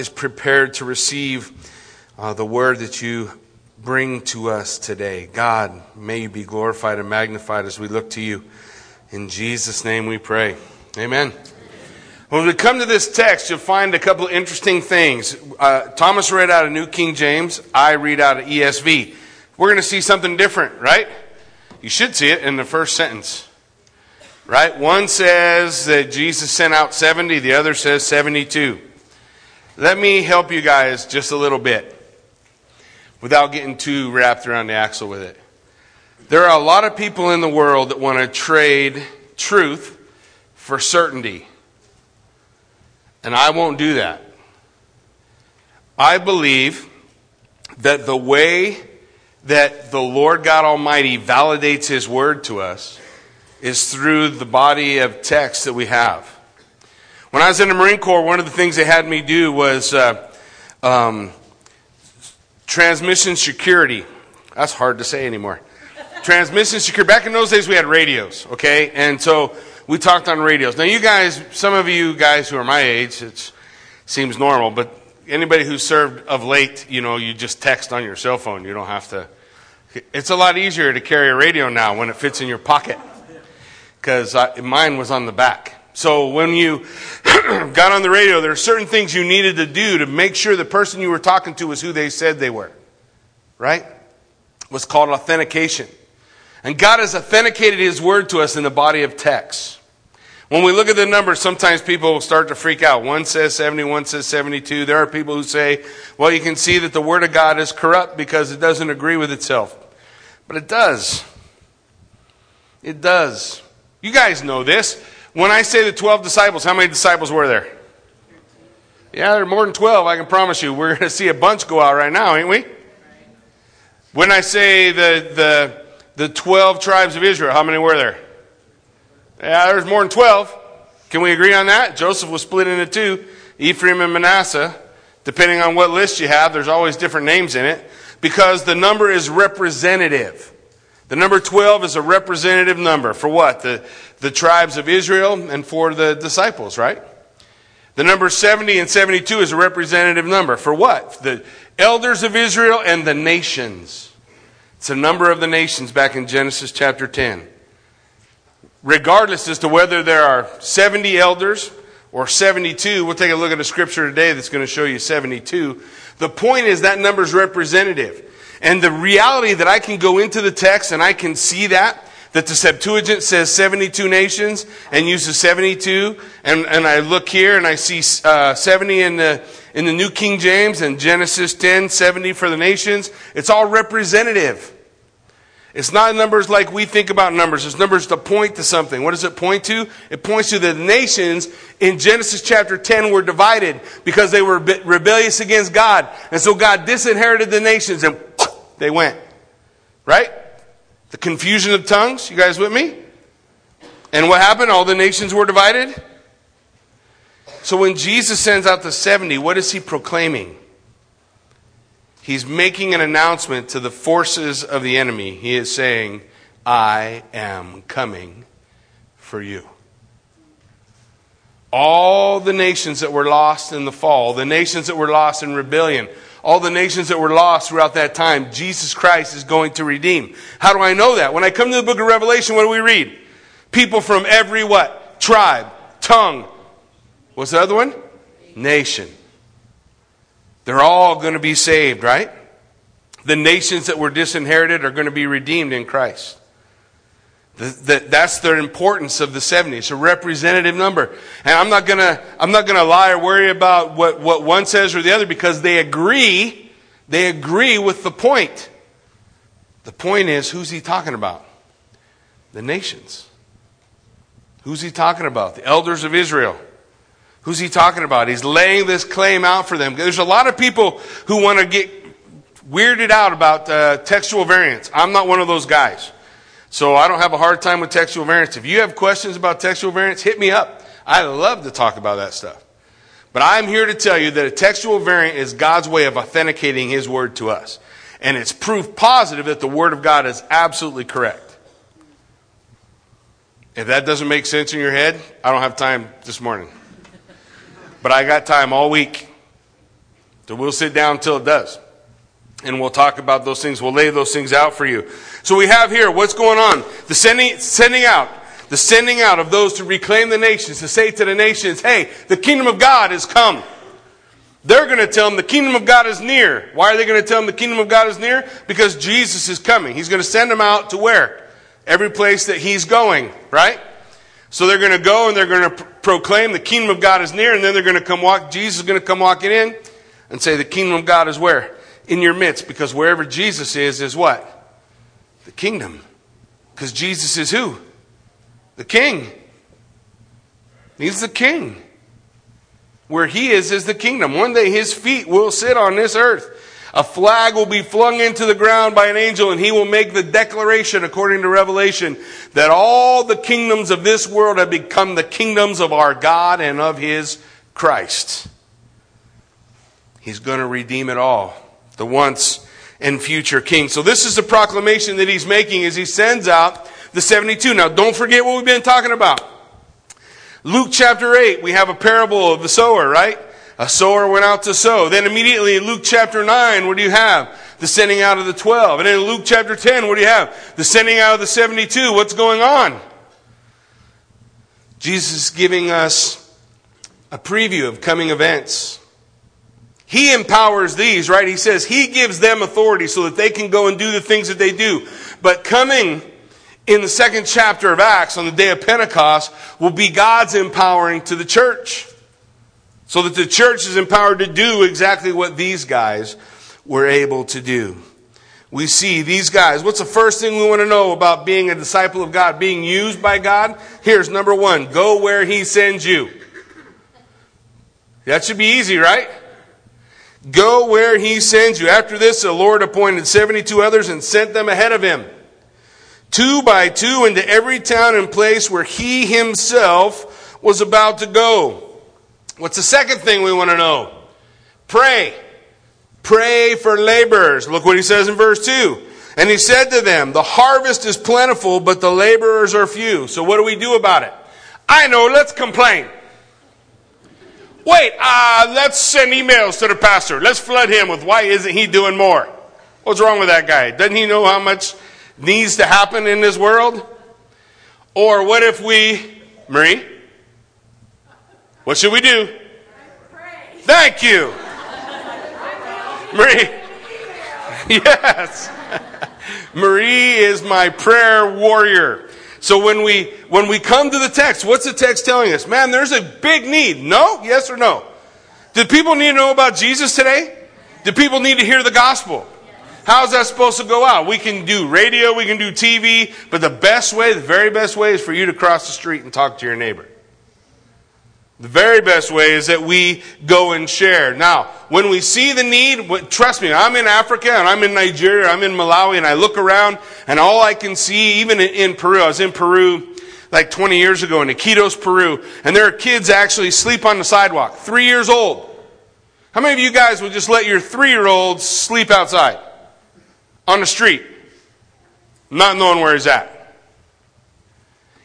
is prepared to receive uh, the word that you bring to us today. God, may you be glorified and magnified as we look to you. In Jesus' name we pray. Amen. When we come to this text, you'll find a couple of interesting things. Uh, Thomas read out of New King James. I read out of ESV. We're going to see something different, right? You should see it in the first sentence. Right? One says that Jesus sent out 70, the other says 72. Let me help you guys just a little bit without getting too wrapped around the axle with it. There are a lot of people in the world that want to trade truth for certainty. And I won't do that. I believe that the way that the Lord God Almighty validates His Word to us is through the body of text that we have. When I was in the Marine Corps, one of the things they had me do was uh, um, transmission security. That's hard to say anymore. transmission security. Back in those days, we had radios, okay? And so we talked on radios. Now, you guys, some of you guys who are my age, it seems normal, but anybody who served of late, you know, you just text on your cell phone. You don't have to. It's a lot easier to carry a radio now when it fits in your pocket because mine was on the back. So when you got on the radio, there are certain things you needed to do to make sure the person you were talking to was who they said they were. Right? It was called authentication. And God has authenticated His word to us in the body of text. When we look at the numbers, sometimes people start to freak out. One says 70, one says 72. There are people who say, well, you can see that the Word of God is corrupt because it doesn't agree with itself. But it does. It does. You guys know this. When I say the 12 disciples, how many disciples were there? Yeah, there are more than 12, I can promise you. We're going to see a bunch go out right now, ain't we? When I say the, the, the 12 tribes of Israel, how many were there? Yeah, there's more than 12. Can we agree on that? Joseph was split into two Ephraim and Manasseh. Depending on what list you have, there's always different names in it because the number is representative. The number 12 is a representative number for what? The, the tribes of Israel and for the disciples, right? The number 70 and 72 is a representative number for what? The elders of Israel and the nations. It's a number of the nations back in Genesis chapter 10. Regardless as to whether there are 70 elders or 72, we'll take a look at a scripture today that's going to show you 72. The point is that number is representative. And the reality that I can go into the text and I can see that, that the Septuagint says 72 nations and uses 72, and, and I look here and I see uh, 70 in the, in the New King James and Genesis 10, 70 for the nations. It's all representative. It's not numbers like we think about numbers. It's numbers to point to something. What does it point to? It points to the nations in Genesis chapter 10 were divided because they were rebellious against God. And so God disinherited the nations and they went. Right? The confusion of tongues. You guys with me? And what happened? All the nations were divided. So when Jesus sends out the 70, what is he proclaiming? He's making an announcement to the forces of the enemy. He is saying, I am coming for you. All the nations that were lost in the fall, the nations that were lost in rebellion, all the nations that were lost throughout that time, Jesus Christ is going to redeem. How do I know that? When I come to the book of Revelation, what do we read? People from every what? Tribe, tongue. What's the other one? Nation. They're all going to be saved, right? The nations that were disinherited are going to be redeemed in Christ. That's the importance of the 70. It's a representative number. And I'm not gonna, I'm not gonna lie or worry about what, what one says or the other because they agree, they agree with the point. The point is, who's he talking about? The nations. Who's he talking about? The elders of Israel. Who's he talking about? He's laying this claim out for them. There's a lot of people who want to get weirded out about uh, textual variants. I'm not one of those guys. So I don't have a hard time with textual variants. If you have questions about textual variants, hit me up. I love to talk about that stuff. But I'm here to tell you that a textual variant is God's way of authenticating His Word to us. And it's proof positive that the Word of God is absolutely correct. If that doesn't make sense in your head, I don't have time this morning. But I got time all week. So we'll sit down until it does. And we'll talk about those things. We'll lay those things out for you. So we have here what's going on. The sending, sending out. The sending out of those to reclaim the nations, to say to the nations, hey, the kingdom of God has come. They're going to tell them the kingdom of God is near. Why are they going to tell them the kingdom of God is near? Because Jesus is coming. He's going to send them out to where? Every place that he's going, right? So they're going to go and they're going to proclaim the kingdom of God is near, and then they're going to come walk. Jesus is going to come walking in and say, The kingdom of God is where? In your midst. Because wherever Jesus is, is what? The kingdom. Because Jesus is who? The king. He's the king. Where he is, is the kingdom. One day his feet will sit on this earth. A flag will be flung into the ground by an angel, and he will make the declaration, according to Revelation, that all the kingdoms of this world have become the kingdoms of our God and of his Christ. He's going to redeem it all, the once and future king. So, this is the proclamation that he's making as he sends out the 72. Now, don't forget what we've been talking about. Luke chapter 8, we have a parable of the sower, right? A sower went out to sow. Then immediately in Luke chapter 9, what do you have? The sending out of the 12. And in Luke chapter 10, what do you have? The sending out of the 72. What's going on? Jesus is giving us a preview of coming events. He empowers these, right? He says he gives them authority so that they can go and do the things that they do. But coming in the second chapter of Acts on the day of Pentecost will be God's empowering to the church. So that the church is empowered to do exactly what these guys were able to do. We see these guys. What's the first thing we want to know about being a disciple of God, being used by God? Here's number one go where He sends you. That should be easy, right? Go where He sends you. After this, the Lord appointed 72 others and sent them ahead of Him, two by two, into every town and place where He Himself was about to go. What's the second thing we want to know? Pray. Pray for laborers. Look what he says in verse 2. And he said to them, The harvest is plentiful, but the laborers are few. So what do we do about it? I know, let's complain. Wait, uh, let's send emails to the pastor. Let's flood him with why isn't he doing more? What's wrong with that guy? Doesn't he know how much needs to happen in this world? Or what if we, Marie, what should we do? Thank you. Marie. Yes. Marie is my prayer warrior. So when we when we come to the text, what's the text telling us? Man, there's a big need. No? Yes or no? Did people need to know about Jesus today? Do people need to hear the gospel? How's that supposed to go out? We can do radio, we can do TV, but the best way, the very best way is for you to cross the street and talk to your neighbor. The very best way is that we go and share. Now, when we see the need, trust me, I'm in Africa and I'm in Nigeria, I'm in Malawi, and I look around and all I can see, even in Peru, I was in Peru like 20 years ago in Iquitos, Peru, and there are kids actually sleep on the sidewalk, three years old. How many of you guys would just let your three year olds sleep outside on the street, not knowing where he's at?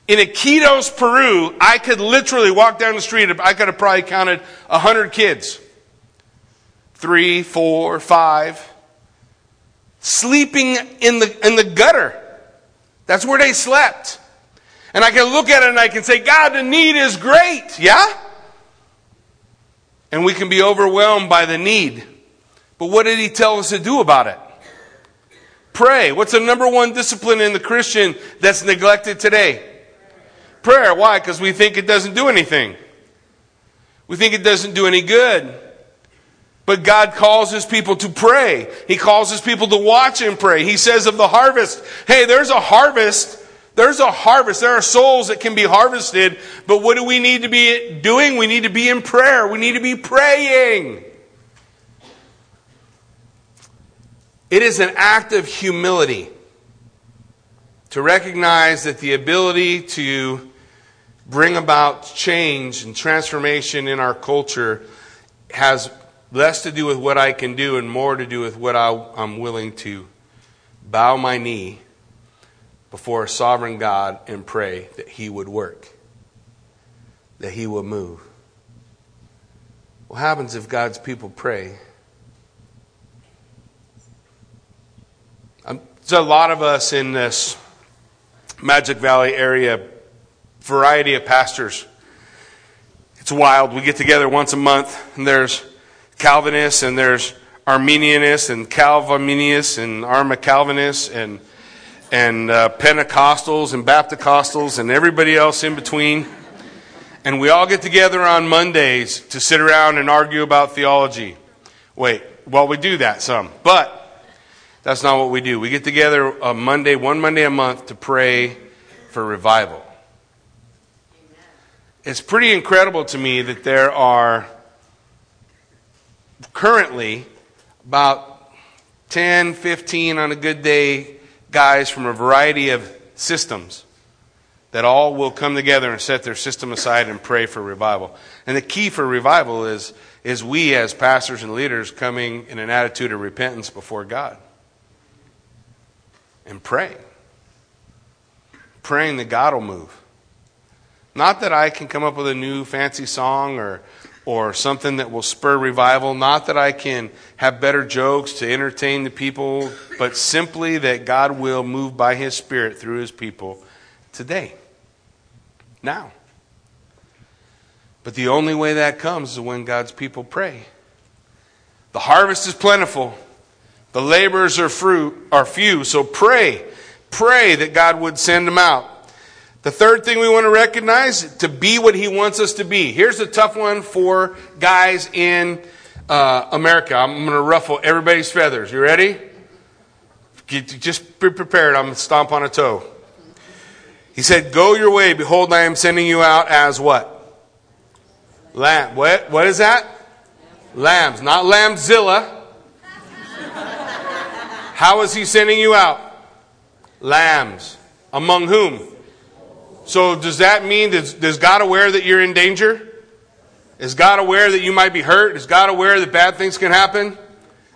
In Iquitos, Peru, I could literally walk down the street. I could have probably counted 100 kids. Three, four, five. Sleeping in the, in the gutter. That's where they slept. And I can look at it and I can say, God, the need is great. Yeah? And we can be overwhelmed by the need. But what did he tell us to do about it? Pray. What's the number one discipline in the Christian that's neglected today? Prayer. Why? Because we think it doesn't do anything. We think it doesn't do any good. But God calls his people to pray. He calls his people to watch and pray. He says of the harvest, hey, there's a harvest. There's a harvest. There are souls that can be harvested. But what do we need to be doing? We need to be in prayer. We need to be praying. It is an act of humility to recognize that the ability to bring about change and transformation in our culture has less to do with what I can do and more to do with what I, am willing to bow my knee before a sovereign God and pray that He would work, that He would move. What happens if God's people pray? Um, There's a lot of us in this Magic Valley area variety of pastors. It's wild. We get together once a month, and there's Calvinists, and there's Arminianists, and Calvinists, and Arma Calvinists, and and uh, Pentecostals, and Baptistostals, and everybody else in between. And we all get together on Mondays to sit around and argue about theology. Wait, well, we do that some, but that's not what we do. We get together a Monday, one Monday a month to pray for revival. It's pretty incredible to me that there are currently about 10, 15 on a good day guys from a variety of systems that all will come together and set their system aside and pray for revival. And the key for revival is, is we as pastors and leaders coming in an attitude of repentance before God and praying. Praying that God will move. Not that I can come up with a new fancy song or, or something that will spur revival. Not that I can have better jokes to entertain the people, but simply that God will move by His Spirit through His people today. Now. But the only way that comes is when God's people pray. The harvest is plentiful, the laborers are, fruit, are few, so pray. Pray that God would send them out. The third thing we want to recognize to be what He wants us to be. Here's a tough one for guys in uh, America. I'm going to ruffle everybody's feathers. You ready? Get, just be prepared. I'm going to stomp on a toe. He said, Go your way. Behold, I am sending you out as what? Lamb. What, what is that? Lambs. Not Lambzilla. How is he sending you out? Lambs. Among whom? So does that mean, does, God aware that you're in danger? Is God aware that you might be hurt? Is God aware that bad things can happen?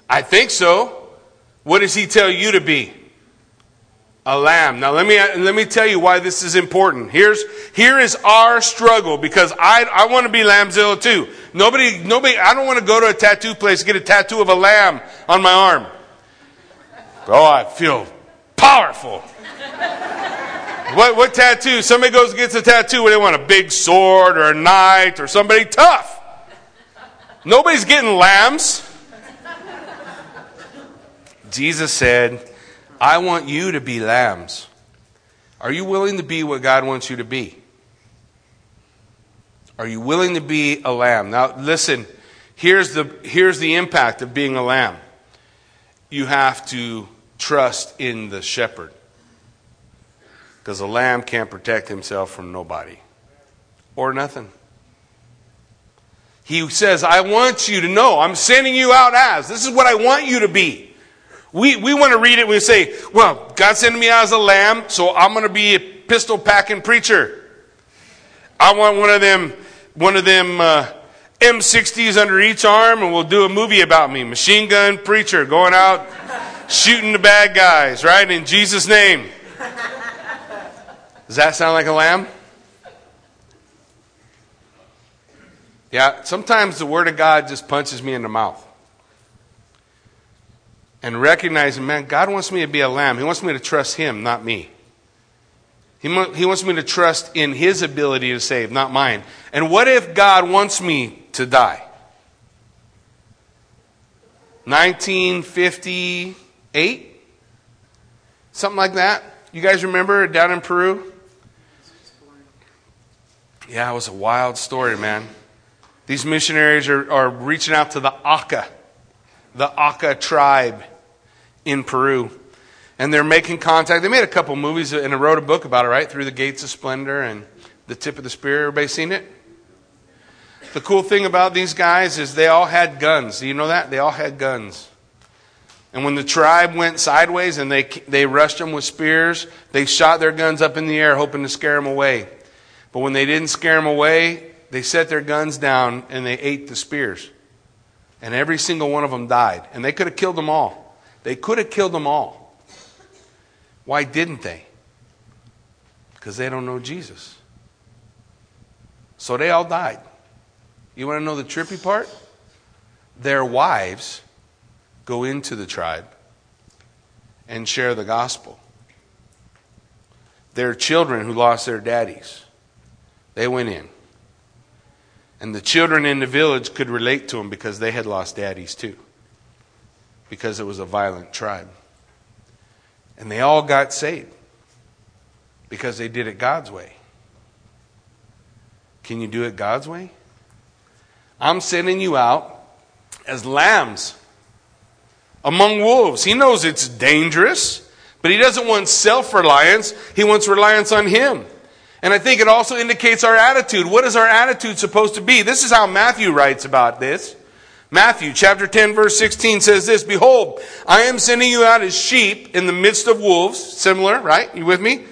I think so. What does he tell you to be? A lamb. Now let me, let me tell you why this is important. Here's, here is our struggle because I, I want to be lambzilla too. Nobody, nobody, I don't want to go to a tattoo place get a tattoo of a lamb on my arm. Oh, I feel powerful. What, what tattoo? Somebody goes and gets a tattoo where they want a big sword or a knight or somebody tough. Nobody's getting lambs. Jesus said, I want you to be lambs. Are you willing to be what God wants you to be? Are you willing to be a lamb? Now, listen, here's the, here's the impact of being a lamb. You have to trust in the shepherd. Because a lamb can't protect himself from nobody or nothing. He says, I want you to know, I'm sending you out as. This is what I want you to be. We, we want to read it, we say, well, God sent me out as a lamb, so I'm going to be a pistol packing preacher. I want one of them, one of them uh, M60s under each arm, and we'll do a movie about me. Machine gun preacher going out shooting the bad guys, right? In Jesus' name. Does that sound like a lamb? Yeah, sometimes the Word of God just punches me in the mouth. And recognizing, man, God wants me to be a lamb. He wants me to trust Him, not me. He, he wants me to trust in His ability to save, not mine. And what if God wants me to die? 1958? Something like that. You guys remember down in Peru? Yeah, it was a wild story, man. These missionaries are, are reaching out to the Auca, the Auca tribe in Peru. And they're making contact. They made a couple movies and wrote a book about it, right? Through the Gates of Splendor and The Tip of the Spear. Everybody seen it? The cool thing about these guys is they all had guns. Do you know that? They all had guns. And when the tribe went sideways and they, they rushed them with spears, they shot their guns up in the air, hoping to scare them away. But when they didn't scare them away, they set their guns down and they ate the spears. And every single one of them died. And they could have killed them all. They could have killed them all. Why didn't they? Because they don't know Jesus. So they all died. You want to know the trippy part? Their wives go into the tribe and share the gospel. Their children who lost their daddies. They went in. And the children in the village could relate to them because they had lost daddies too, because it was a violent tribe. And they all got saved because they did it God's way. Can you do it God's way? I'm sending you out as lambs among wolves. He knows it's dangerous, but he doesn't want self reliance. He wants reliance on Him. And I think it also indicates our attitude. What is our attitude supposed to be? This is how Matthew writes about this. Matthew chapter 10 verse 16 says this, Behold, I am sending you out as sheep in the midst of wolves. Similar, right? You with me?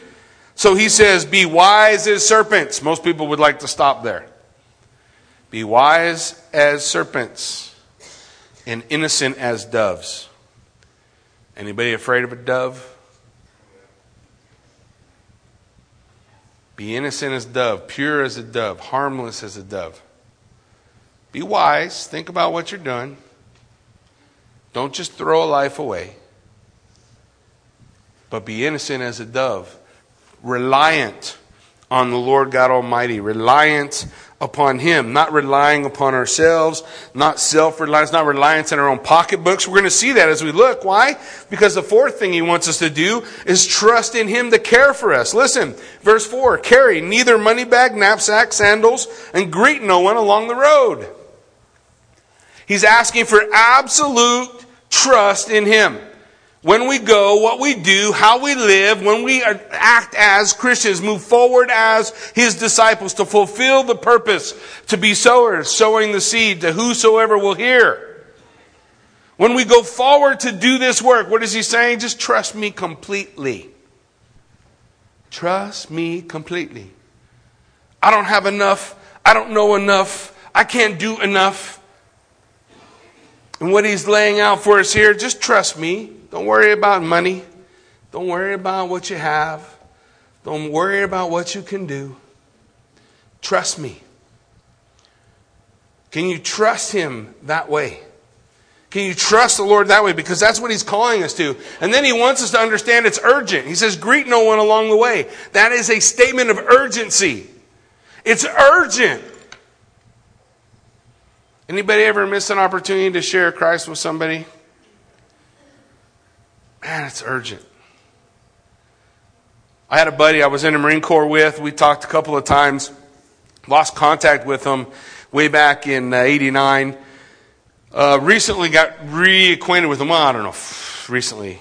So he says, Be wise as serpents. Most people would like to stop there. Be wise as serpents and innocent as doves. Anybody afraid of a dove? Be innocent as a dove, pure as a dove, harmless as a dove. Be wise. Think about what you're doing. Don't just throw a life away. But be innocent as a dove, reliant on the Lord God Almighty, reliant upon Him, not relying upon ourselves, not self reliance, not reliance in our own pocketbooks. We're going to see that as we look. Why? Because the fourth thing He wants us to do is trust in Him to care for us. Listen, verse 4 carry neither money bag, knapsack, sandals, and greet no one along the road. He's asking for absolute trust in Him when we go, what we do, how we live, when we act as Christians, move forward as His disciples to fulfill the purpose, to be sowers, sowing the seed to whosoever will hear. When we go forward to do this work, what is He saying? Just trust me completely. Trust me completely. I don't have enough. I don't know enough. I can't do enough. And what He's laying out for us here, just trust me. Don't worry about money. Don't worry about what you have. Don't worry about what you can do. Trust me. Can you trust Him that way? Can you trust the Lord that way? Because that's what He's calling us to. And then He wants us to understand it's urgent. He says, greet no one along the way. That is a statement of urgency. It's urgent. Anybody ever miss an opportunity to share Christ with somebody? Man, it's urgent. I had a buddy I was in the Marine Corps with. We talked a couple of times. Lost contact with him way back in uh, 89. Uh, recently got reacquainted with him. I don't know, recently,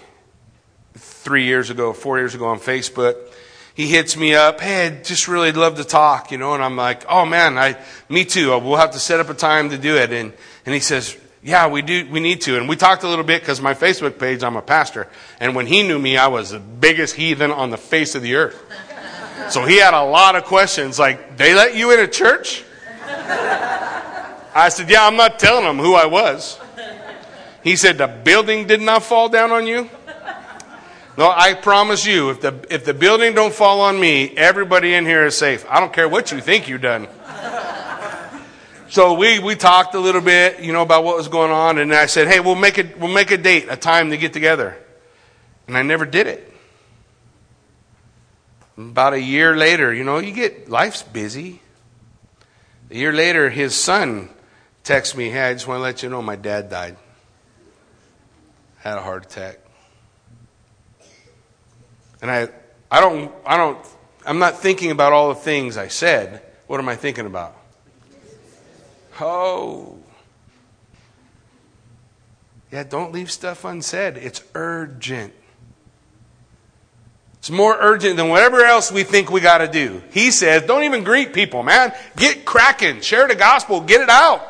three years ago, four years ago on Facebook. He hits me up, hey, I'd just really love to talk, you know, and I'm like, oh man, I, me too. We'll have to set up a time to do it. And, and he says, yeah, we do. We need to. And we talked a little bit because my Facebook page, I'm a pastor, and when he knew me, I was the biggest heathen on the face of the earth. So he had a lot of questions, like, "They let you in a church?" I said, "Yeah, I'm not telling them who I was." He said, "The building did not fall down on you." No, I promise you, if the if the building don't fall on me, everybody in here is safe. I don't care what you think you've done. So we, we talked a little bit, you know, about what was going on, and I said, hey, we'll make, it, we'll make a date, a time to get together. And I never did it. About a year later, you know, you get, life's busy. A year later, his son texts me, hey, I just want to let you know my dad died. Had a heart attack. And I, I don't, I don't, I'm not thinking about all the things I said. What am I thinking about? Oh. Yeah, don't leave stuff unsaid. It's urgent. It's more urgent than whatever else we think we got to do. He says, don't even greet people, man. Get cracking. Share the gospel. Get it out.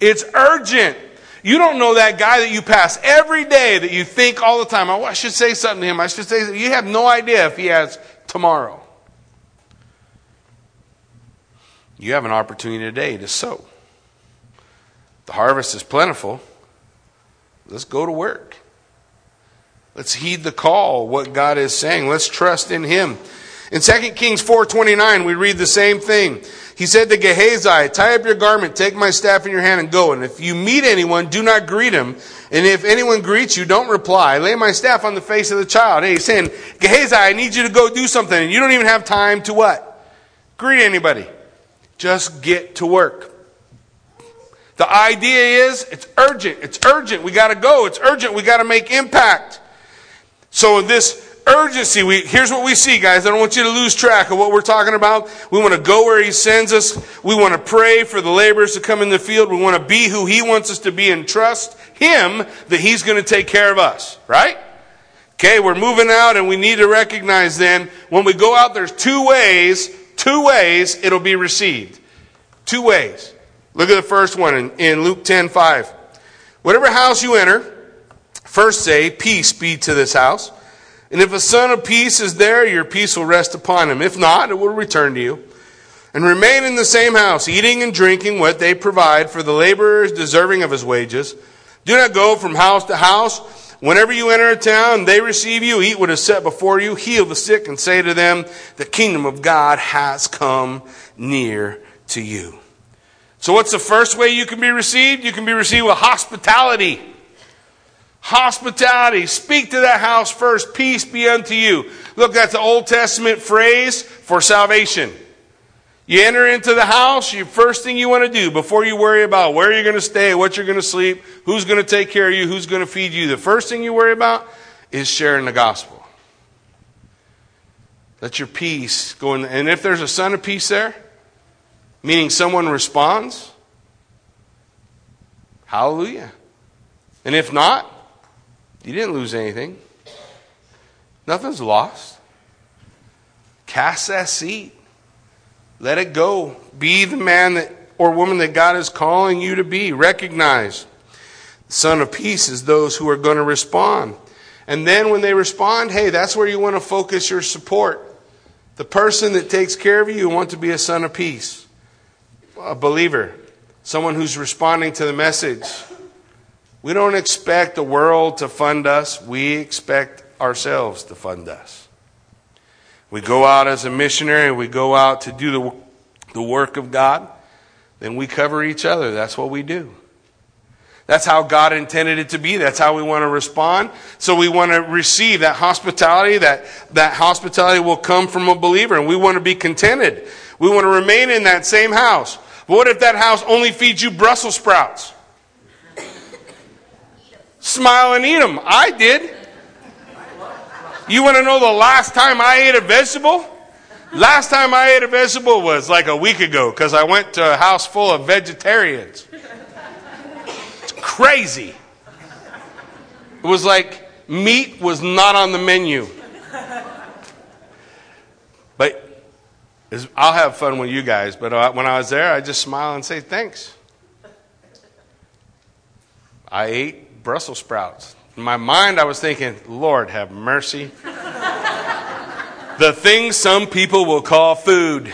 It's urgent. You don't know that guy that you pass every day that you think all the time, oh, I should say something to him. I should say, you have no idea if he has tomorrow. You have an opportunity today to sow. The harvest is plentiful. Let's go to work. Let's heed the call, what God is saying. Let's trust in Him. In 2 Kings 4.29, we read the same thing. He said to Gehazi, tie up your garment, take my staff in your hand and go. And if you meet anyone, do not greet him. And if anyone greets you, don't reply. Lay my staff on the face of the child. Hey, he's saying, Gehazi, I need you to go do something. And you don't even have time to what? Greet anybody. Just get to work. The idea is it's urgent. It's urgent. We got to go. It's urgent. We got to make impact. So in this urgency, we, here's what we see, guys. I don't want you to lose track of what we're talking about. We want to go where He sends us. We want to pray for the laborers to come in the field. We want to be who He wants us to be and trust Him that He's going to take care of us, right? Okay, we're moving out and we need to recognize then when we go out, there's two ways, two ways it'll be received. Two ways. Look at the first one in, in Luke 10 5. Whatever house you enter, first say, Peace be to this house. And if a son of peace is there, your peace will rest upon him. If not, it will return to you. And remain in the same house, eating and drinking what they provide, for the laborer is deserving of his wages. Do not go from house to house. Whenever you enter a town, they receive you, eat what is set before you, heal the sick, and say to them, The kingdom of God has come near to you. So, what's the first way you can be received? You can be received with hospitality. Hospitality. Speak to that house first. Peace be unto you. Look, that's the Old Testament phrase for salvation. You enter into the house, your first thing you want to do before you worry about where you're going to stay, what you're going to sleep, who's going to take care of you, who's going to feed you, the first thing you worry about is sharing the gospel. Let your peace go in. And if there's a son of peace there, meaning someone responds, hallelujah. And if not, you didn't lose anything. Nothing's lost. Cast that seed. Let it go. Be the man that or woman that God is calling you to be. Recognize. The son of peace is those who are going to respond. And then when they respond, hey, that's where you want to focus your support. The person that takes care of you, you want to be a son of peace. A believer. Someone who's responding to the message. We don't expect the world to fund us, we expect ourselves to fund us. We go out as a missionary, we go out to do the, the work of God, then we cover each other. That's what we do. That's how God intended it to be. That's how we want to respond. So we want to receive that hospitality. That, that hospitality will come from a believer, and we want to be contented. We want to remain in that same house. But what if that house only feeds you Brussels sprouts? Smile and eat them. I did. You want to know the last time I ate a vegetable? Last time I ate a vegetable was like a week ago because I went to a house full of vegetarians. It's crazy. It was like meat was not on the menu. But I'll have fun with you guys. But uh, when I was there, I just smile and say thanks. I ate Brussels sprouts. In my mind, I was thinking, Lord, have mercy. the things some people will call food.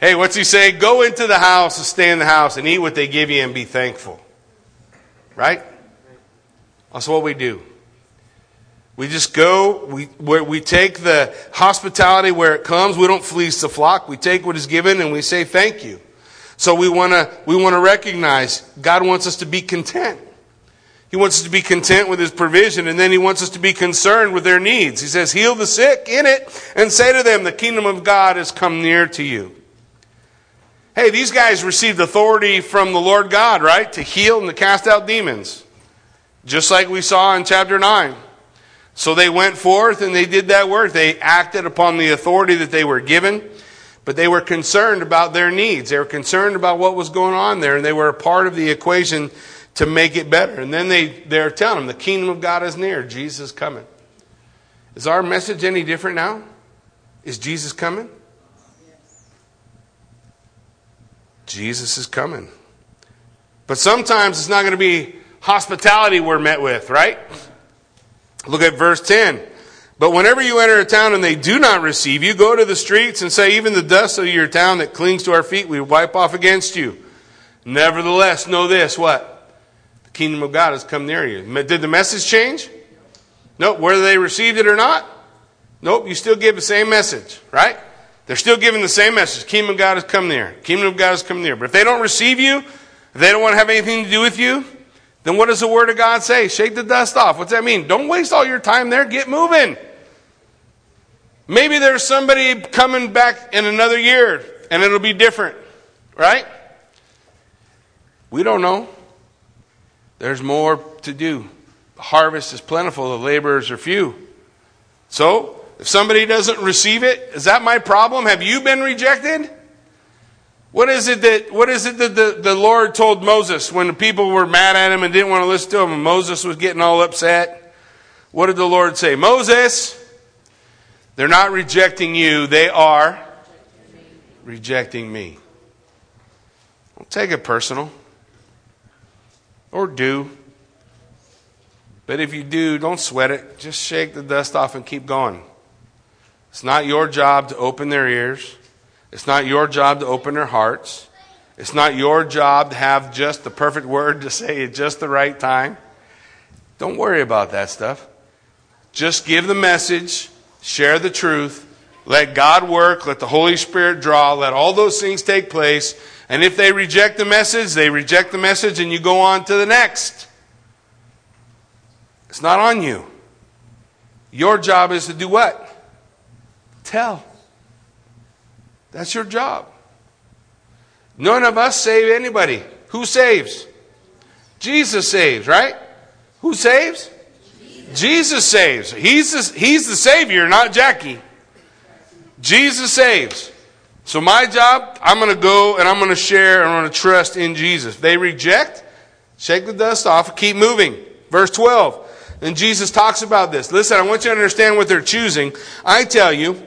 hey, what's he say? Go into the house and stay in the house and eat what they give you and be thankful. Right? That's what we do. We just go, we, we take the hospitality where it comes. We don't fleece the flock. We take what is given and we say thank you. So we want to we want to recognize God wants us to be content. He wants us to be content with his provision and then he wants us to be concerned with their needs. He says, "Heal the sick in it and say to them, the kingdom of God has come near to you." Hey, these guys received authority from the Lord God, right? To heal and to cast out demons. Just like we saw in chapter 9. So they went forth and they did that work. They acted upon the authority that they were given. But they were concerned about their needs. They were concerned about what was going on there, and they were a part of the equation to make it better. And then they, they're telling them, the kingdom of God is near. Jesus is coming. Is our message any different now? Is Jesus coming? Jesus is coming. But sometimes it's not going to be hospitality we're met with, right? Look at verse 10. But whenever you enter a town and they do not receive you, go to the streets and say, Even the dust of your town that clings to our feet, we wipe off against you. Nevertheless, know this what? The kingdom of God has come near you. Did the message change? Nope, whether they received it or not, nope, you still give the same message, right? They're still giving the same message. Kingdom of God has come near. Kingdom of God has come near. But if they don't receive you, if they don't want to have anything to do with you, then what does the Word of God say? Shake the dust off. What's that mean? Don't waste all your time there. Get moving. Maybe there's somebody coming back in another year and it'll be different, right? We don't know. There's more to do. The harvest is plentiful, the laborers are few. So, if somebody doesn't receive it, is that my problem? Have you been rejected? What is it that, what is it that the, the Lord told Moses when the people were mad at him and didn't want to listen to him and Moses was getting all upset? What did the Lord say? Moses, they're not rejecting you, they are rejecting me. Don't take it personal. Or do. But if you do, don't sweat it. Just shake the dust off and keep going. It's not your job to open their ears. It's not your job to open their hearts. It's not your job to have just the perfect word to say at just the right time. Don't worry about that stuff. Just give the message, share the truth, let God work, let the Holy Spirit draw, let all those things take place. And if they reject the message, they reject the message and you go on to the next. It's not on you. Your job is to do what? Tell. That's your job. None of us save anybody. Who saves? Jesus saves, right? Who saves? Jesus, saves. He's the, he's the Savior, not Jackie. Jesus saves. So my job, I'm going to go and I'm going to share and I'm going to trust in Jesus. They reject, shake the dust off, keep moving. Verse 12. And Jesus talks about this. Listen, I want you to understand what they're choosing. I tell you,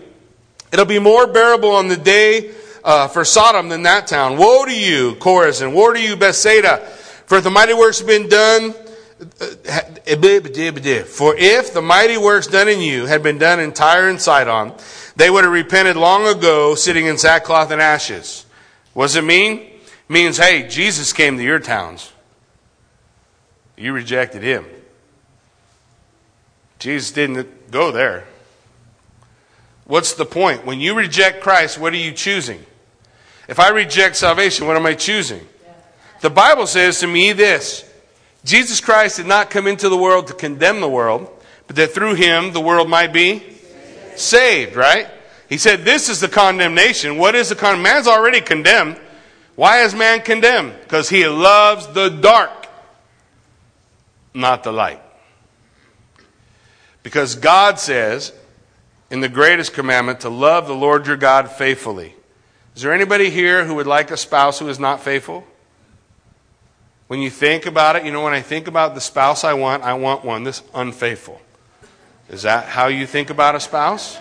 It'll be more bearable on the day uh, for Sodom than that town. Woe to you, Chorazin! Woe to you, Bethsaida! For if the mighty works have been done, for if the mighty works done in you had been done in Tyre and Sidon, they would have repented long ago, sitting in sackcloth and ashes. What does it mean? It means, hey, Jesus came to your towns. You rejected him. Jesus didn't go there. What's the point? When you reject Christ, what are you choosing? If I reject salvation, what am I choosing? The Bible says to me this Jesus Christ did not come into the world to condemn the world, but that through him the world might be saved, right? He said, This is the condemnation. What is the condemnation? Man's already condemned. Why is man condemned? Because he loves the dark, not the light. Because God says, in the greatest commandment to love the Lord your God faithfully. Is there anybody here who would like a spouse who is not faithful? When you think about it, you know, when I think about the spouse I want, I want one that's unfaithful. Is that how you think about a spouse?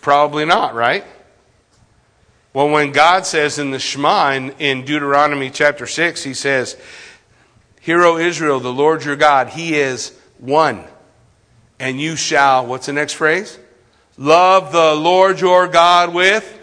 Probably not, right? Well, when God says in the Shema in, in Deuteronomy chapter 6, he says, Hear, O Israel, the Lord your God, he is one and you shall, what's the next phrase? Love the Lord your God with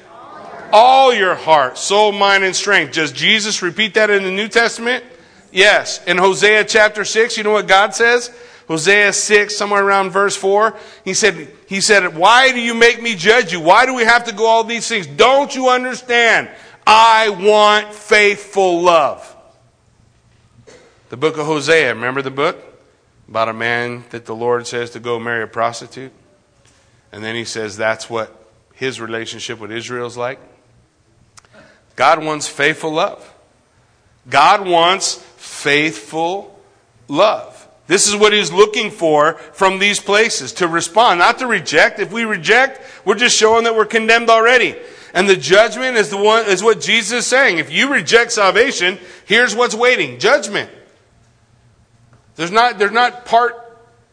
all your heart, soul, mind, and strength. Does Jesus repeat that in the New Testament? Yes. In Hosea chapter 6, you know what God says? Hosea 6, somewhere around verse 4. He said, he said, Why do you make me judge you? Why do we have to go all these things? Don't you understand? I want faithful love. The book of Hosea, remember the book? about a man that the Lord says to go marry a prostitute. And then he says that's what his relationship with Israel is like. God wants faithful love. God wants faithful love. This is what he's looking for from these places to respond, not to reject. If we reject, we're just showing that we're condemned already. And the judgment is the one is what Jesus is saying. If you reject salvation, here's what's waiting. Judgment. There's not, there's not part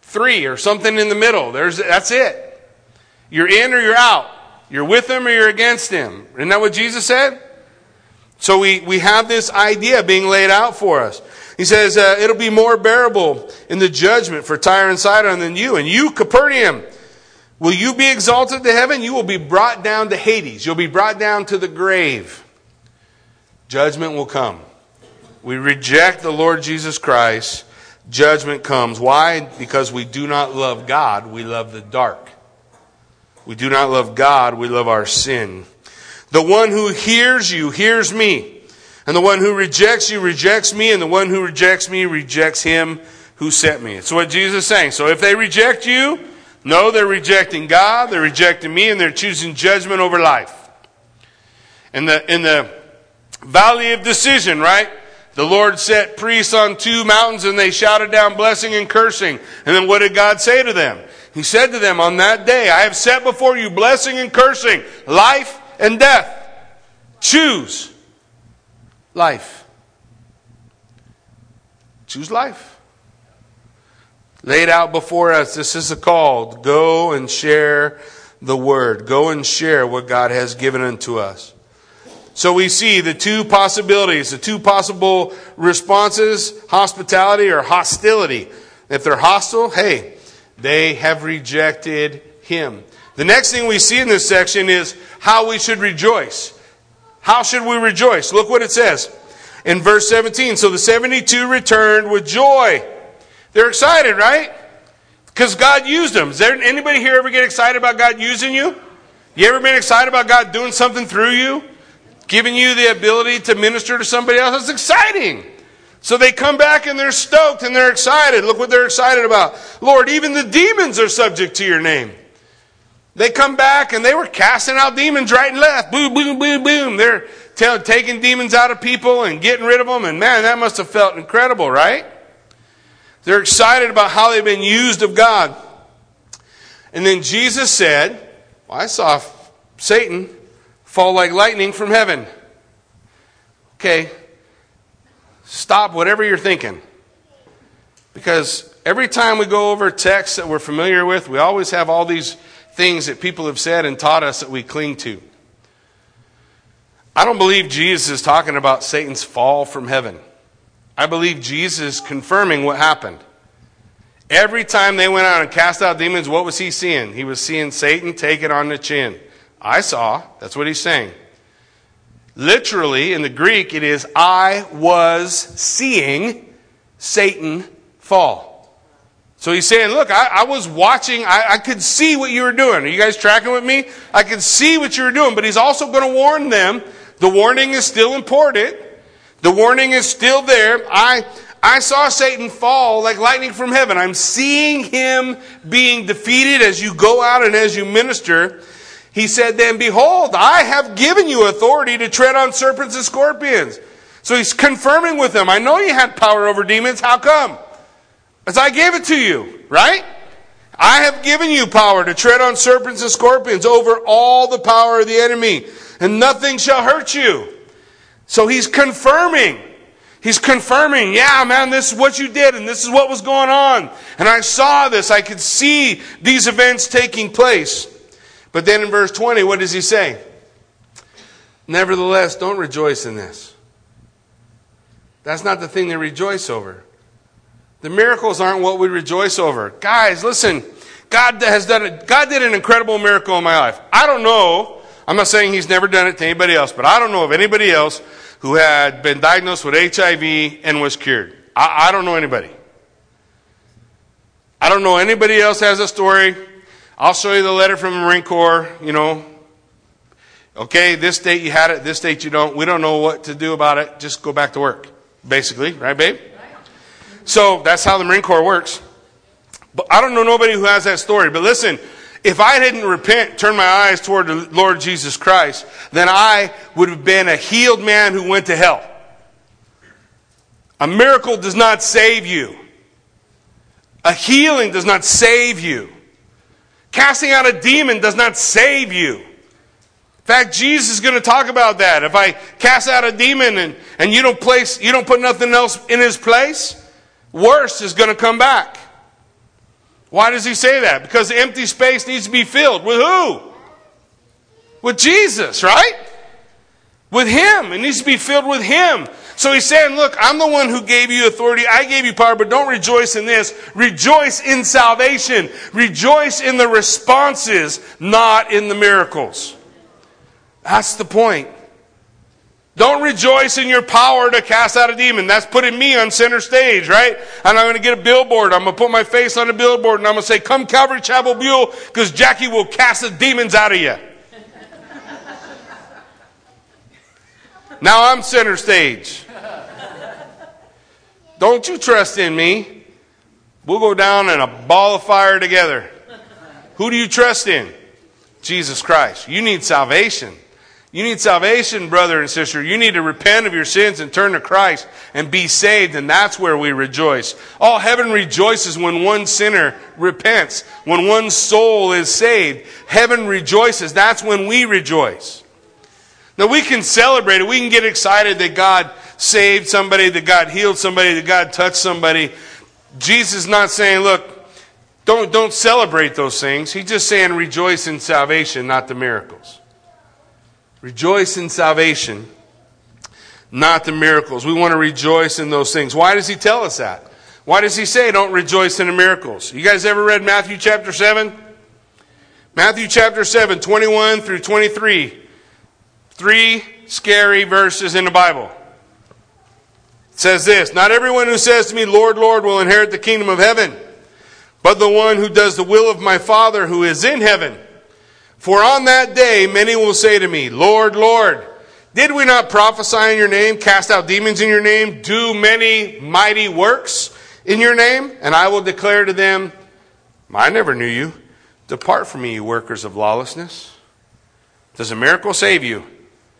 three or something in the middle. There's, that's it. You're in or you're out. You're with him or you're against him. Isn't that what Jesus said? So we, we have this idea being laid out for us. He says, uh, it'll be more bearable in the judgment for Tyre and Sidon than you. And you, Capernaum, will you be exalted to heaven? You will be brought down to Hades. You'll be brought down to the grave. Judgment will come. We reject the Lord Jesus Christ judgment comes. Why? Because we do not love God, we love the dark. We do not love God, we love our sin. The one who hears you hears me. And the one who rejects you rejects me, and the one who rejects me rejects him who sent me. It's what Jesus is saying. So if they reject you, no, they're rejecting God, they're rejecting me, and they're choosing judgment over life. In the, in the valley of decision, right? The Lord set priests on two mountains and they shouted down blessing and cursing. And then what did God say to them? He said to them, On that day, I have set before you blessing and cursing, life and death. Choose life. Choose life. Laid out before us, this is a call. Go and share the word. Go and share what God has given unto us. So we see the two possibilities, the two possible responses hospitality or hostility. If they're hostile, hey, they have rejected him. The next thing we see in this section is how we should rejoice. How should we rejoice? Look what it says in verse 17. So the 72 returned with joy. They're excited, right? Because God used them. Is there anybody here ever get excited about God using you? You ever been excited about God doing something through you? giving you the ability to minister to somebody else. That's exciting. So they come back and they're stoked and they're excited. Look what they're excited about. Lord, even the demons are subject to your name. They come back and they were casting out demons right and left. Boom, boom, boom, boom. They're t- taking demons out of people and getting rid of them. And man, that must have felt incredible, right? They're excited about how they've been used of God. And then Jesus said, well, I saw Satan fall like lightning from heaven. Okay, stop whatever you're thinking. Because every time we go over texts that we're familiar with, we always have all these things that people have said and taught us that we cling to. I don't believe Jesus is talking about Satan's fall from heaven. I believe Jesus is confirming what happened. Every time they went out and cast out demons, what was he seeing? He was seeing Satan take it on the chin. I saw. That's what he's saying. Literally, in the Greek, it is, I was seeing Satan fall. So he's saying, Look, I, I was watching, I, I, could see what you were doing. Are you guys tracking with me? I could see what you were doing, but he's also going to warn them. The warning is still important. The warning is still there. I, I saw Satan fall like lightning from heaven. I'm seeing him being defeated as you go out and as you minister. He said, Then behold, I have given you authority to tread on serpents and scorpions. So he's confirming with them, I know you had power over demons. How come? As I gave it to you, right? I have given you power to tread on serpents and scorpions over all the power of the enemy, and nothing shall hurt you. So he's confirming. He's confirming, yeah, man, this is what you did, and this is what was going on. And I saw this. I could see these events taking place. But then in verse 20, what does he say? Nevertheless, don't rejoice in this. That's not the thing to rejoice over. The miracles aren't what we rejoice over. Guys, listen. God has done it. God did an incredible miracle in my life. I don't know. I'm not saying he's never done it to anybody else, but I don't know of anybody else who had been diagnosed with HIV and was cured. I, I don't know anybody. I don't know anybody else has a story I'll show you the letter from the Marine Corps, you know. Okay, this date you had it, this date you don't. We don't know what to do about it. Just go back to work, basically, right, babe? So that's how the Marine Corps works. But I don't know nobody who has that story. But listen, if I didn't repent, turn my eyes toward the Lord Jesus Christ, then I would have been a healed man who went to hell. A miracle does not save you. A healing does not save you. Casting out a demon does not save you. In fact, Jesus is going to talk about that. If I cast out a demon and, and you don't place, you don't put nothing else in his place, worse is going to come back. Why does he say that? Because the empty space needs to be filled. With who? With Jesus, right? With him. It needs to be filled with him. So he's saying, Look, I'm the one who gave you authority. I gave you power, but don't rejoice in this. Rejoice in salvation. Rejoice in the responses, not in the miracles. That's the point. Don't rejoice in your power to cast out a demon. That's putting me on center stage, right? And I'm going to get a billboard. I'm going to put my face on a billboard and I'm going to say, Come Calvary Chapel Buell because Jackie will cast the demons out of you. now I'm center stage. Don't you trust in me? We'll go down in a ball of fire together. Who do you trust in? Jesus Christ. You need salvation. You need salvation, brother and sister. You need to repent of your sins and turn to Christ and be saved, and that's where we rejoice. All heaven rejoices when one sinner repents, when one soul is saved. Heaven rejoices. That's when we rejoice. Now we can celebrate it. We can get excited that God saved somebody, that God healed somebody, that God touched somebody. Jesus is not saying, look, don't, don't celebrate those things. He's just saying rejoice in salvation, not the miracles. Rejoice in salvation, not the miracles. We want to rejoice in those things. Why does he tell us that? Why does he say don't rejoice in the miracles? You guys ever read Matthew chapter 7? Matthew chapter 7, 21 through 23. Three scary verses in the Bible says this Not everyone who says to me, Lord, Lord, will inherit the kingdom of heaven, but the one who does the will of my Father who is in heaven. For on that day many will say to me, Lord, Lord, did we not prophesy in your name, cast out demons in your name, do many mighty works in your name? And I will declare to them, I never knew you. Depart from me, you workers of lawlessness. Does a miracle save you?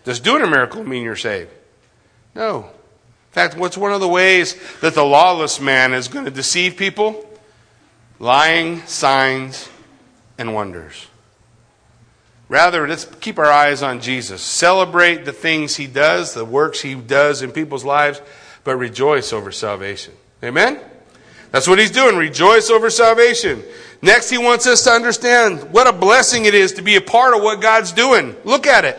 Does doing a miracle mean you're saved? No. In fact, what's one of the ways that the lawless man is going to deceive people? Lying signs and wonders. Rather, let's keep our eyes on Jesus. Celebrate the things he does, the works he does in people's lives, but rejoice over salvation. Amen? That's what he's doing. Rejoice over salvation. Next, he wants us to understand what a blessing it is to be a part of what God's doing. Look at it.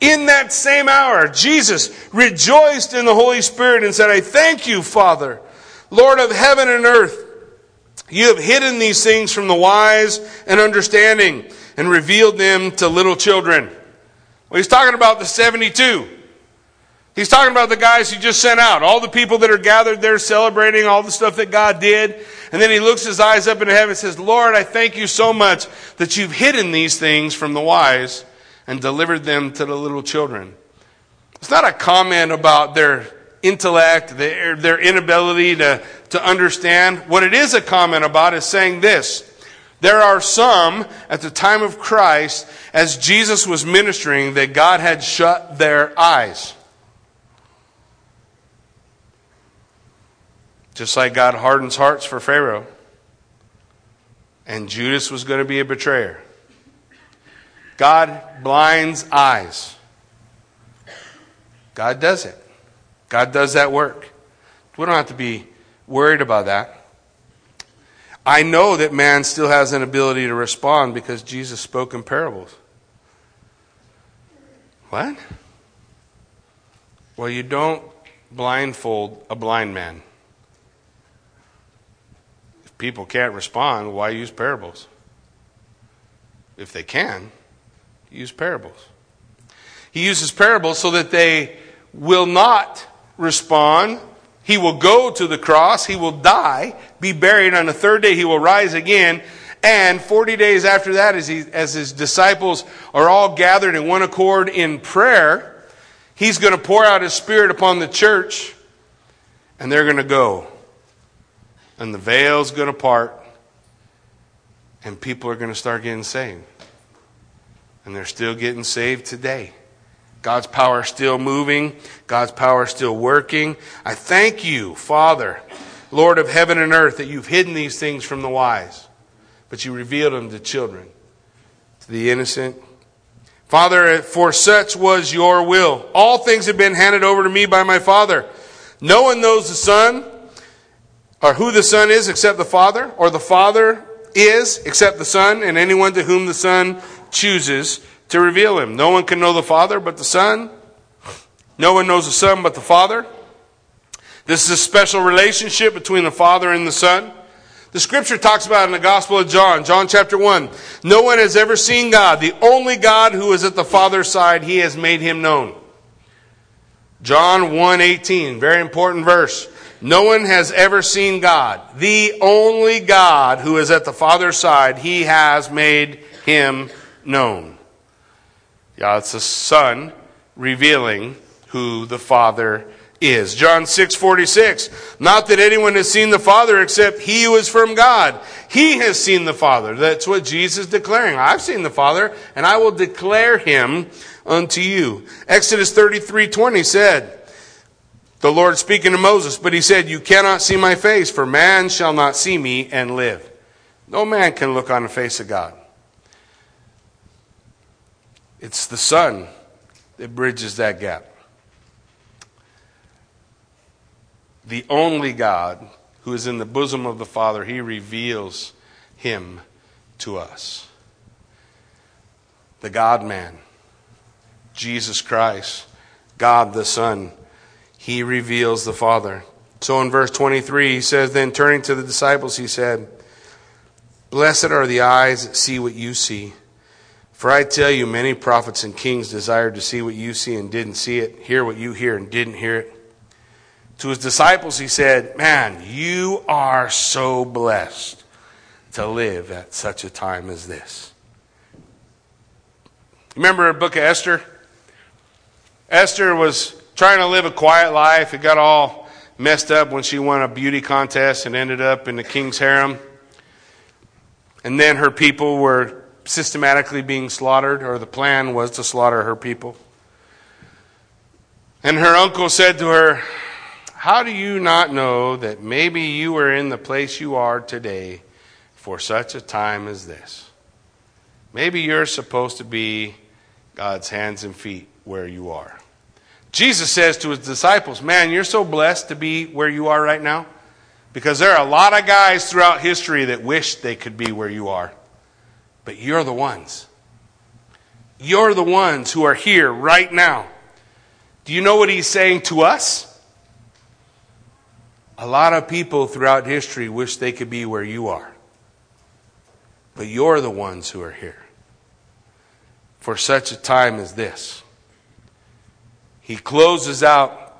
In that same hour, Jesus rejoiced in the Holy Spirit and said, I thank you, Father, Lord of heaven and earth. You have hidden these things from the wise and understanding and revealed them to little children. Well, he's talking about the 72. He's talking about the guys he just sent out, all the people that are gathered there celebrating all the stuff that God did. And then he looks his eyes up into heaven and says, Lord, I thank you so much that you've hidden these things from the wise and delivered them to the little children. It's not a comment about their intellect, their, their inability to, to understand. What it is a comment about is saying this. There are some at the time of Christ, as Jesus was ministering, that God had shut their eyes. Just like God hardens hearts for Pharaoh. And Judas was going to be a betrayer. God blinds eyes. God does it. God does that work. We don't have to be worried about that. I know that man still has an ability to respond because Jesus spoke in parables. What? Well, you don't blindfold a blind man. If people can't respond, why use parables? If they can, use parables. He uses parables so that they will not respond. He will go to the cross. He will die, be buried. On the third day, he will rise again. And 40 days after that, as, he, as his disciples are all gathered in one accord in prayer, he's going to pour out his spirit upon the church, and they're going to go. And the veil's going to part, and people are going to start getting saved. And they're still getting saved today. God's power is still moving. God's power is still working. I thank you, Father, Lord of heaven and earth, that you've hidden these things from the wise, but you revealed them to children, to the innocent. Father, for such was your will. All things have been handed over to me by my Father. No one knows the Son, or who the Son is except the Father, or the Father is except the Son, and anyone to whom the Son chooses to reveal him. No one can know the Father but the Son. No one knows the Son but the Father. This is a special relationship between the Father and the Son. The scripture talks about in the Gospel of John, John chapter 1. No one has ever seen God. The only God who is at the Father's side, he has made him known. John 1:18, very important verse. No one has ever seen God. The only God who is at the Father's side, he has made him known. Yeah, it's the Son revealing who the Father is. John 6:46. Not that anyone has seen the Father except he who is from God. He has seen the Father. That's what Jesus is declaring. I've seen the Father and I will declare him unto you. Exodus 33:20 said, the Lord speaking to Moses, but he said, You cannot see my face, for man shall not see me and live. No man can look on the face of God. It's the Son that bridges that gap. The only God who is in the bosom of the Father, he reveals him to us. The God man, Jesus Christ, God the Son he reveals the Father. So in verse 23, he says, Then turning to the disciples, he said, Blessed are the eyes that see what you see. For I tell you, many prophets and kings desired to see what you see and didn't see it, hear what you hear and didn't hear it. To his disciples, he said, Man, you are so blessed to live at such a time as this. Remember the book of Esther? Esther was trying to live a quiet life. It got all messed up when she won a beauty contest and ended up in the king's harem. And then her people were systematically being slaughtered, or the plan was to slaughter her people. And her uncle said to her, How do you not know that maybe you are in the place you are today for such a time as this? Maybe you're supposed to be God's hands and feet where you are. Jesus says to his disciples, Man, you're so blessed to be where you are right now because there are a lot of guys throughout history that wish they could be where you are. But you're the ones. You're the ones who are here right now. Do you know what he's saying to us? A lot of people throughout history wish they could be where you are. But you're the ones who are here for such a time as this. He closes out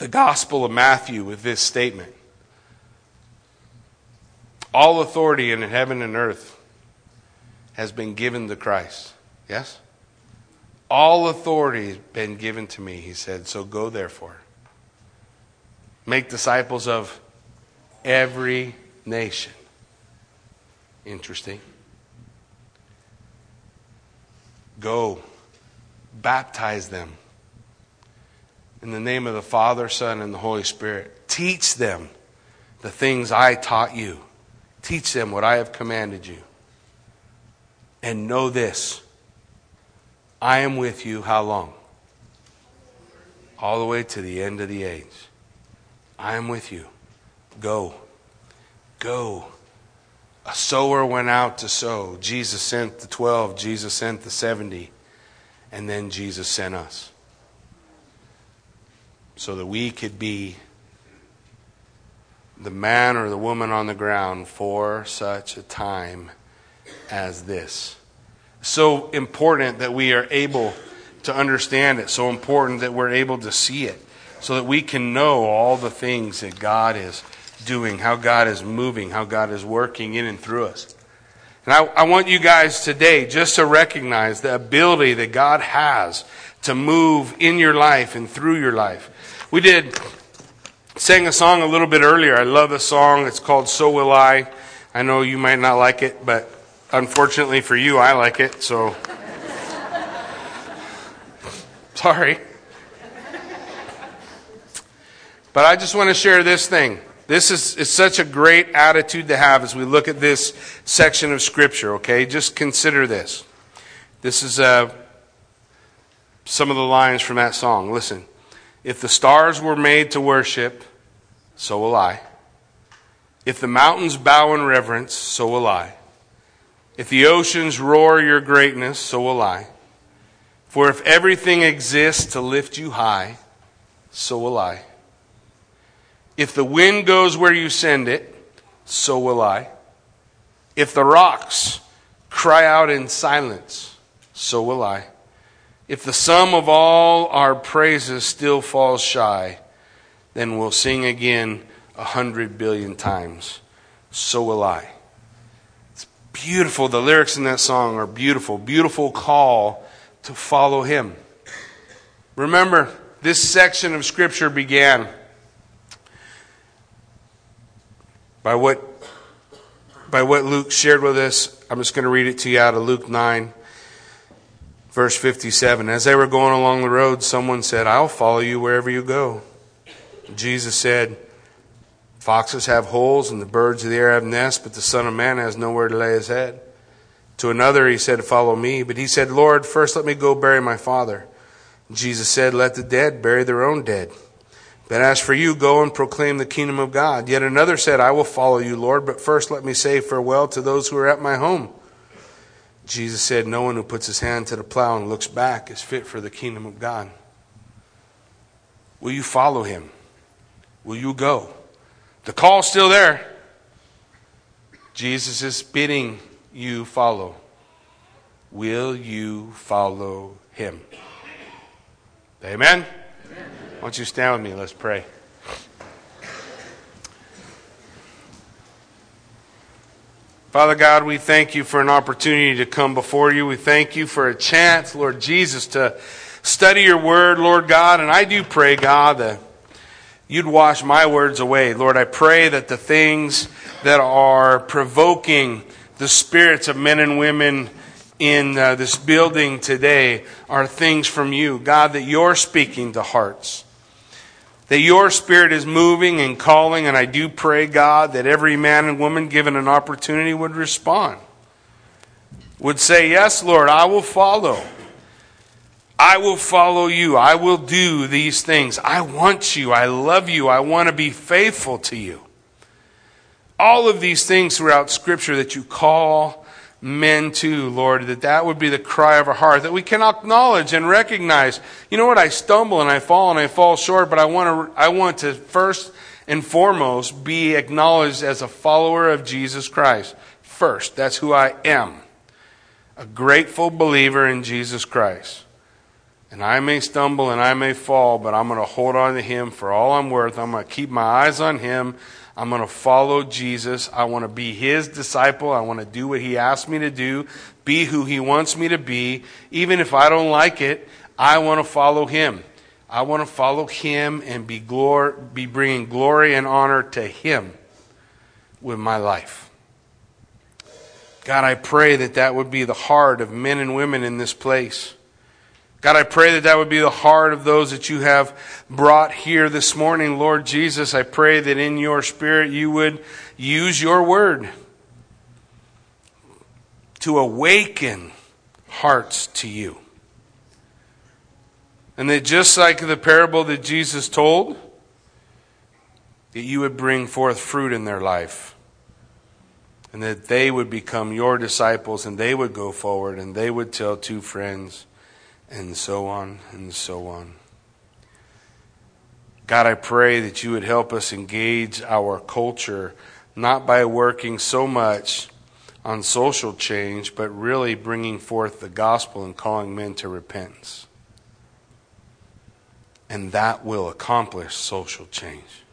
the Gospel of Matthew with this statement All authority in heaven and earth has been given to Christ. Yes? All authority has been given to me, he said, so go therefore. Make disciples of every nation. Interesting. Go, baptize them in the name of the Father, Son, and the Holy Spirit. Teach them the things I taught you. Teach them what I have commanded you. And know this I am with you how long? All the way to the end of the age. I am with you. Go. Go. A sower went out to sow. Jesus sent the 12, Jesus sent the 70, and then Jesus sent us so that we could be the man or the woman on the ground for such a time as this. So important that we are able to understand it, so important that we're able to see it, so that we can know all the things that God is doing, how God is moving, how God is working in and through us. And I, I want you guys today just to recognize the ability that God has to move in your life and through your life. We did sang a song a little bit earlier. I love the song. It's called So Will I. I know you might not like it, but unfortunately for you, I like it. So sorry. But I just want to share this thing. This is it's such a great attitude to have as we look at this section of Scripture, okay? Just consider this. This is uh, some of the lines from that song. Listen. If the stars were made to worship, so will I. If the mountains bow in reverence, so will I. If the oceans roar your greatness, so will I. For if everything exists to lift you high, so will I. If the wind goes where you send it, so will I. If the rocks cry out in silence, so will I. If the sum of all our praises still falls shy, then we'll sing again a hundred billion times. So will I. Beautiful. The lyrics in that song are beautiful. Beautiful call to follow him. Remember, this section of Scripture began by what, by what Luke shared with us. I'm just going to read it to you out of Luke 9, verse 57. As they were going along the road, someone said, I'll follow you wherever you go. Jesus said, Foxes have holes and the birds of the air have nests, but the Son of Man has nowhere to lay his head. To another he said, Follow me. But he said, Lord, first let me go bury my father. Jesus said, Let the dead bury their own dead. But as for you, go and proclaim the kingdom of God. Yet another said, I will follow you, Lord, but first let me say farewell to those who are at my home. Jesus said, No one who puts his hand to the plow and looks back is fit for the kingdom of God. Will you follow him? Will you go? The call's still there. Jesus is bidding you follow. Will you follow him? Amen? Amen. Why don't you stand with me? Let's pray. Father God, we thank you for an opportunity to come before you. We thank you for a chance, Lord Jesus, to study your word, Lord God. And I do pray, God, that you'd wash my words away. Lord, I pray that the things that are provoking the spirits of men and women in uh, this building today are things from you. God, that you're speaking to hearts. That your spirit is moving and calling, and I do pray, God, that every man and woman given an opportunity would respond. Would say, Yes, Lord, I will follow. I will follow you. I will do these things. I want you. I love you. I want to be faithful to you. All of these things throughout Scripture that you call men to, Lord, that that would be the cry of our heart, that we can acknowledge and recognize, you know what, I stumble and I fall and I fall short, but I want to, I want to first and foremost be acknowledged as a follower of Jesus Christ. First, that's who I am. A grateful believer in Jesus Christ. And I may stumble and I may fall, but I'm going to hold on to Him for all I'm worth. I'm going to keep my eyes on Him. I'm going to follow Jesus. I want to be his disciple. I want to do what he asked me to do, be who he wants me to be. Even if I don't like it, I want to follow him. I want to follow him and be, glor- be bringing glory and honor to him with my life. God, I pray that that would be the heart of men and women in this place. God, I pray that that would be the heart of those that you have brought here this morning. Lord Jesus, I pray that in your spirit you would use your word to awaken hearts to you. And that just like the parable that Jesus told, that you would bring forth fruit in their life. And that they would become your disciples and they would go forward and they would tell two friends and so on and so on. God, I pray that you would help us engage our culture not by working so much on social change, but really bringing forth the gospel and calling men to repentance. And that will accomplish social change.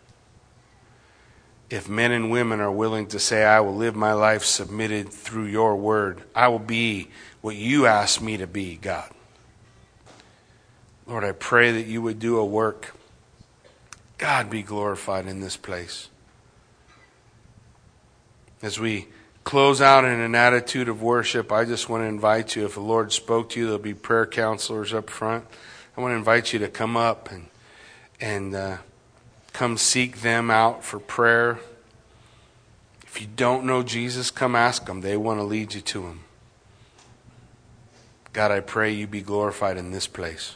If men and women are willing to say, I will live my life submitted through your word, I will be what you ask me to be, God. Lord, I pray that you would do a work. God be glorified in this place. As we close out in an attitude of worship, I just want to invite you, if the Lord spoke to you, there'll be prayer counselors up front. I want to invite you to come up and, and uh, come seek them out for prayer. If you don't know Jesus, come ask them. They want to lead you to him. God, I pray you be glorified in this place